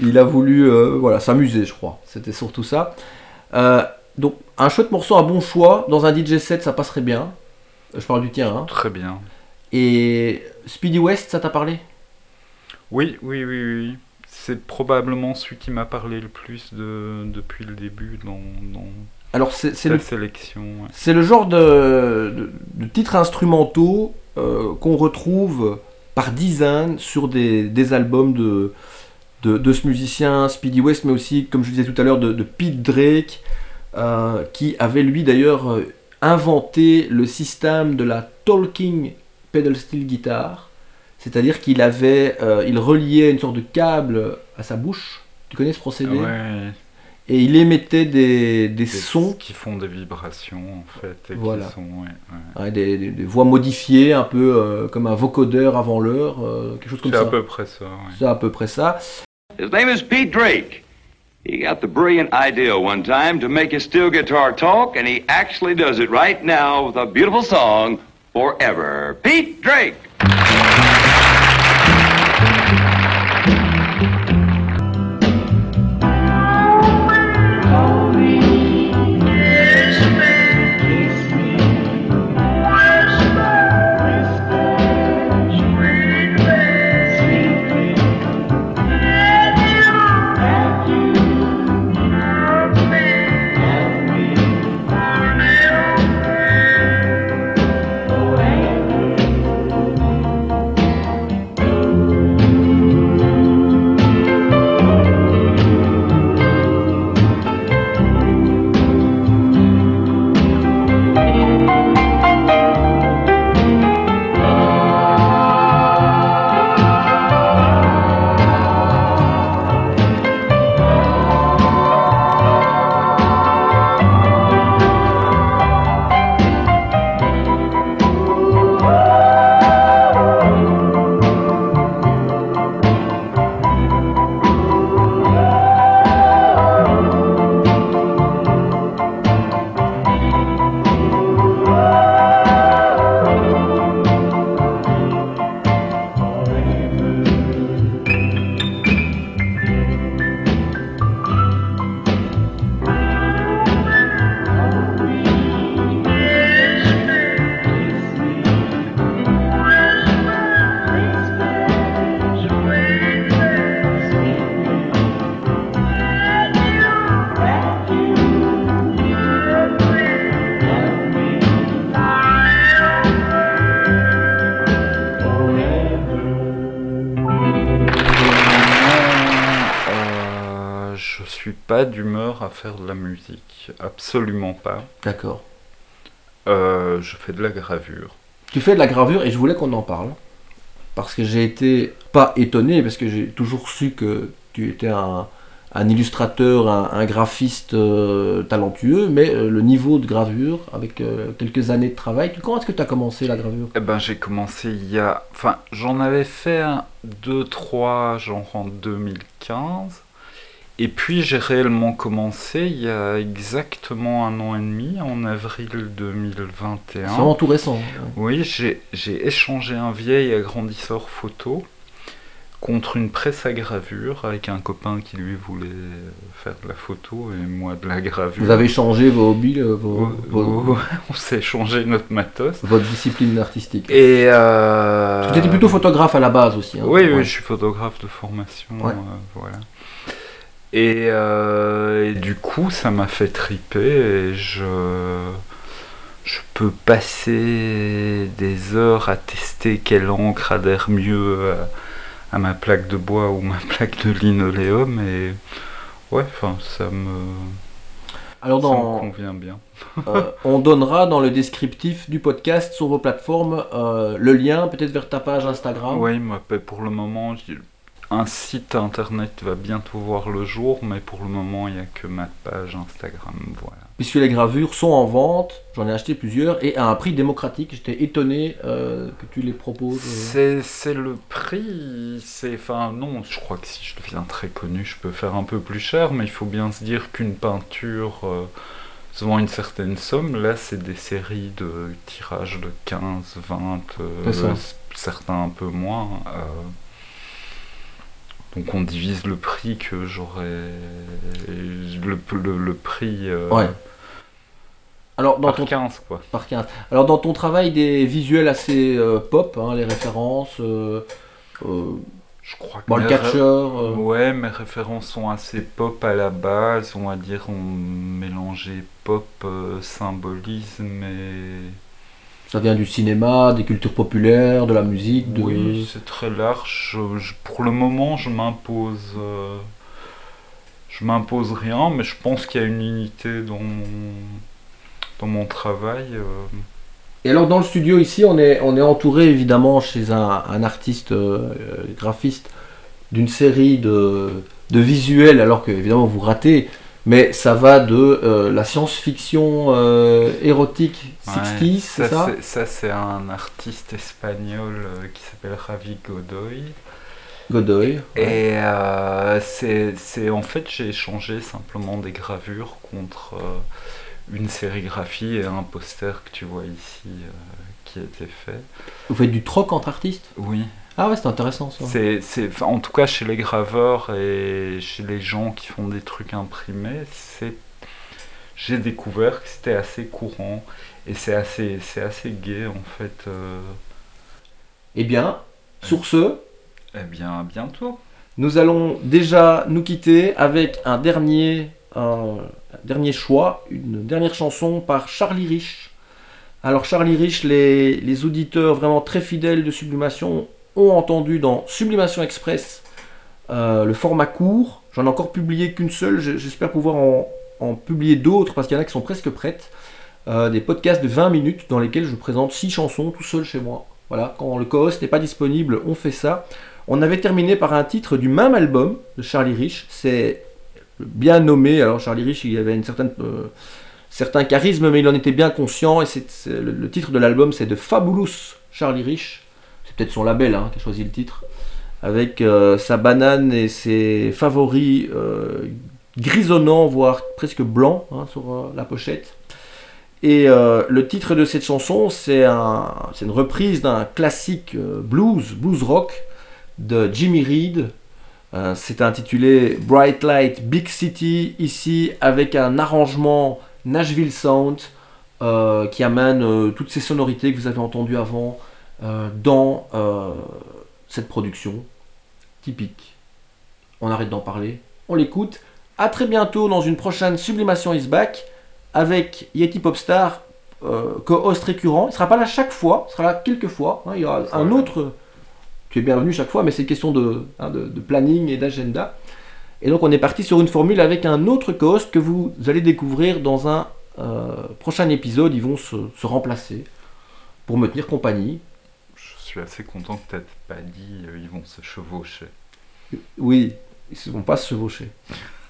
Il a voulu, euh, voilà, s'amuser, je crois. C'était surtout ça. Euh, donc, un chouette morceau, un bon choix. Dans un DJ set, ça passerait bien. Je parle du tien. Hein. Très bien. Et Speedy West, ça t'a parlé? Oui, oui, oui, oui. C'est probablement celui qui m'a parlé le plus de, depuis le début dans, dans Alors, c'est le, sélection. ouais. c'est le genre de, de, de titres instrumentaux euh, qu'on retrouve par dizaines sur des, des albums de, de, de ce musicien Speedy West, mais aussi, comme je disais tout à l'heure, de, de Pete Drake, euh, qui avait lui d'ailleurs euh, inventé le système de la talking pedal steel guitar, c'est-à-dire qu'il avait, euh, il reliait une sorte de câble à sa bouche. Tu connais ce procédé? Ouais, Et il émettait des, des des sons qui font des vibrations en fait. Et Voilà. qui sont, ouais, ouais. Ouais, des, voix modifiées, un peu euh, comme un vocodeur avant l'heure, euh, quelque chose comme C'est à ça. peu près ça. C'est à peu près ça. His name is Pete Drake. He got the brilliant idea one time to make his steel guitar talk, and he actually does it right now with a beautiful song, Forever. Pete Drake! Faire de la musique, absolument pas. D'accord. Euh, je fais de la gravure. Tu fais de la gravure et je voulais qu'on en parle. Parce que j'ai été pas étonné, parce que j'ai toujours su que tu étais un, un illustrateur, un, un graphiste euh, talentueux, mais euh, le niveau de gravure, avec euh, quelques années de travail, comment est-ce que tu as commencé la gravure? Eh ben, j'ai commencé il y a. Enfin, j'en avais fait un, deux, trois, genre en 2015. Et puis, j'ai réellement commencé il y a exactement un an et demi, en avril 2021. C'est vraiment tout récent. hein. Oui, j'ai échangé un vieil agrandisseur photo contre une presse à gravure avec un copain qui lui voulait faire de la photo et moi de la gravure. Vous avez changé vos hobbies, euh, vos, vos- on s'est changé notre matos. votre discipline artistique. Et euh... Tu étais plutôt photographe à la base aussi. hein. Oui, oui, Ouais. je suis photographe de formation. Ouais. euh, voilà. Et, euh, et du coup, ça m'a fait triper et je, je peux passer des heures à tester quelle encre adhère mieux à, à ma plaque de bois ou ma plaque de linoléum. Et ouais, enfin, ça me, Alors ça me dans, convient bien. euh, on donnera dans le descriptif du podcast sur vos plateformes euh, le lien peut-être vers ta page Instagram. Oui, pour le moment, un site internet va bientôt voir le jour, mais pour le moment, il n'y a que ma page Instagram. Voilà. Puisque les gravures sont en vente, j'en ai acheté plusieurs et à un prix démocratique. J'étais étonné euh, que tu les proposes. euh. C'est le prix, c'est enfin non, je crois que si je deviens très connu, je peux faire un peu plus cher, mais il faut bien se dire qu'une peinture euh, se vend une certaine somme. Là, c'est des séries de tirages de 15, 20, euh, certains un peu moins. Donc on divise le prix que j'aurais, le, le, le prix euh, Ouais. Alors dans par ton 15 quoi. par 15. Alors dans ton travail des visuels assez euh, pop, hein, les références, euh, Je crois que bon, le catcher, Ouais, mes références sont assez pop à la base, on va dire, on mélangeait pop, symbolisme et... ça vient du cinéma, des cultures populaires, de la musique, de... Oui, c'est très large. Je- je- pour le moment, je m'impose... euh, je m'impose rien, mais je pense qu'il y a une unité dans mon, dans mon travail. euh. Et alors dans le studio ici, on est, on est entouré évidemment chez un, un artiste euh, euh, graphiste d'une série de, de visuels, alors que évidemment vous ratez, mais ça va de euh, la science-fiction euh, érotique 60s, Ouais, c'est ça c'est- Ça, c'est un artiste espagnol euh, qui s'appelle Ravi Godoy. Godoy. Et c'est c'est- en fait j'ai échangé simplement des gravures contre une sérigraphie et un poster que tu vois ici qui a été fait. Vous faites du troc entre artistes? Oui. Ah ouais, c'est intéressant ça. C'est c'est- en tout cas chez les graveurs et chez les gens qui font des trucs imprimés, c'est j'ai découvert que c'était assez courant et c'est assez c'est assez gai en fait. euh. Eh bien, sur ce, Eh bien à bientôt. Nous allons déjà nous quitter avec un dernier, un dernier choix, une dernière chanson par Charlie Rich. Alors Charlie Rich, les, les auditeurs vraiment très fidèles de Sublimation ont entendu dans Sublimation Express euh, le format court. J'en ai encore publié qu'une seule, j'espère pouvoir en, publier d'autres parce qu'il y en a qui sont presque prêtes. Euh, des podcasts de 20 minutes dans lesquels je présente 6 chansons tout seul chez moi. Voilà, quand le co-host n'est pas disponible, on fait ça. On avait terminé par un titre du même album de Charlie Rich. C'est bien nommé. Alors Charlie Rich, il avait une certaine, euh, certain charisme, mais il en était bien conscient. Et le titre de l'album, c'est de Fabulous Charlie Rich. Peut-être son label hein, qui a choisi le titre. Avec euh, sa banane et ses favoris euh, grisonnants, voire presque blancs hein, sur euh, la pochette. Et le titre de cette chanson, c'est un, c'est une reprise d'un classique blues, blues rock de Jimmy Reed. C'est intitulé Bright Light Big City, ici avec un arrangement Nashville Sound qui amène toutes ces sonorités que vous avez entendues avant euh, dans euh, cette production typique. On arrête d'en parler, on l'écoute. A très bientôt dans une prochaine Sublimation is back avec Yeti Popstar, euh, co-host récurrent. Il sera pas là chaque fois, il sera là quelques fois. hein. il y aura un autre. Tu es bienvenu chaque fois, mais c'est question de, hein, de, de planning et d'agenda. Et donc on est parti sur une formule avec un autre co-host que vous allez découvrir dans un euh, prochain épisode. Ils vont se, se remplacer pour me tenir compagnie. Je suis assez content que tu pas dit euh, ils vont se chevaucher. Oui, ils ne vont pas se chevaucher.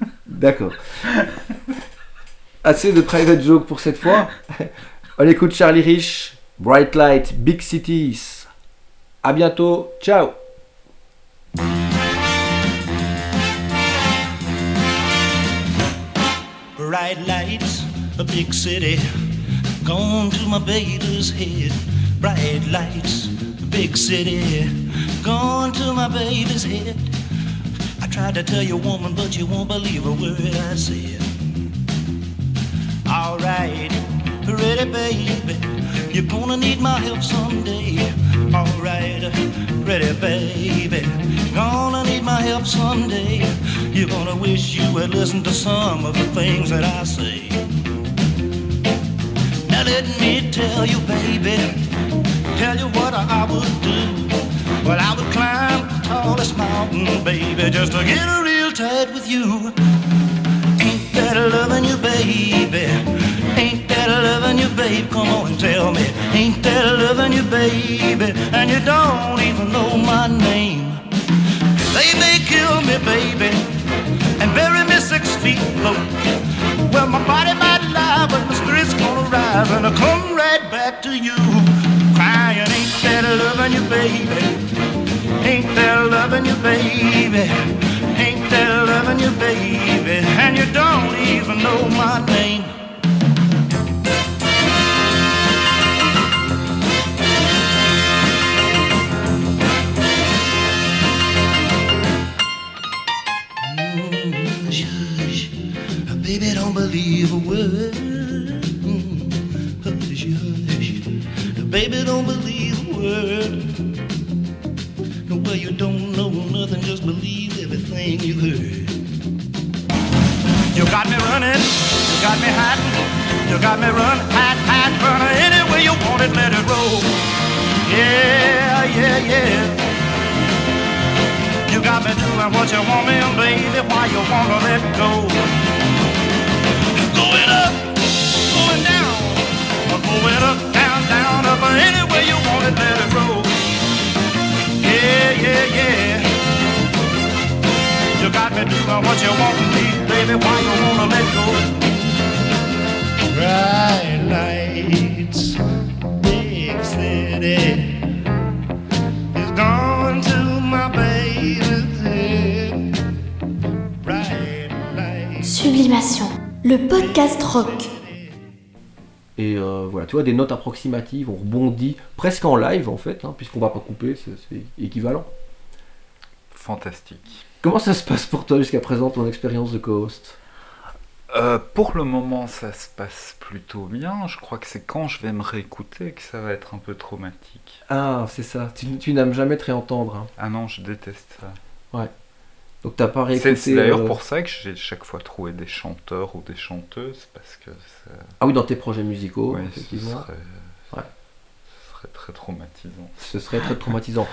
D'accord. Assez de private joke pour cette fois. On écoute Charlie Rich, Bright Light, Big Cities. À bientôt, ciao Bright lights, a big city, gone to my baby's head. Bright lights, big city, gone to my baby's head. I tried to tell you, woman, but you won't believe a word I said. Alright, ready, baby. You're gonna need my help someday. Alright, ready, baby. Gonna need my help someday. You're gonna wish you had listened to some of the things that I say. Now let me tell you, baby, tell you what I would do. Well, I would climb the tallest mountain, baby, just to get real tight with you. Ain't that loving you, baby? Ain't that loving you, babe? Come on and tell me. Ain't that loving you, baby? And you don't even know my name. They may kill me, baby, and bury me six feet low. Well, my body might lie, but my spirit's gonna rise and I'll come right back to you. That loving you, baby? Ain't that loving you, baby? Ain't that loving you, baby? And you don't even know my name. Voilà, tu vois, des notes approximatives, on rebondit presque en live en fait, hein, puisqu'on va pas couper, c'est équivalent. Fantastique. Comment ça se passe pour toi jusqu'à présent, ton expérience de co-host? Euh, pour le moment, ça se passe plutôt bien. Je crois que c'est quand je vais me réécouter que ça va être un peu traumatique. Ah, c'est ça, tu, tu n'aimes jamais te réentendre. hein? Ah non, je déteste ça. Ouais. Donc t'as pas C'est réécouté... c'est d'ailleurs euh, pour ça que j'ai chaque fois trouvé des chanteurs ou des chanteuses, parce que Ah oui, dans tes projets musicaux, ouais, ce, effectivement. serait, Ouais. ce serait très traumatisant. Ce serait très traumatisant.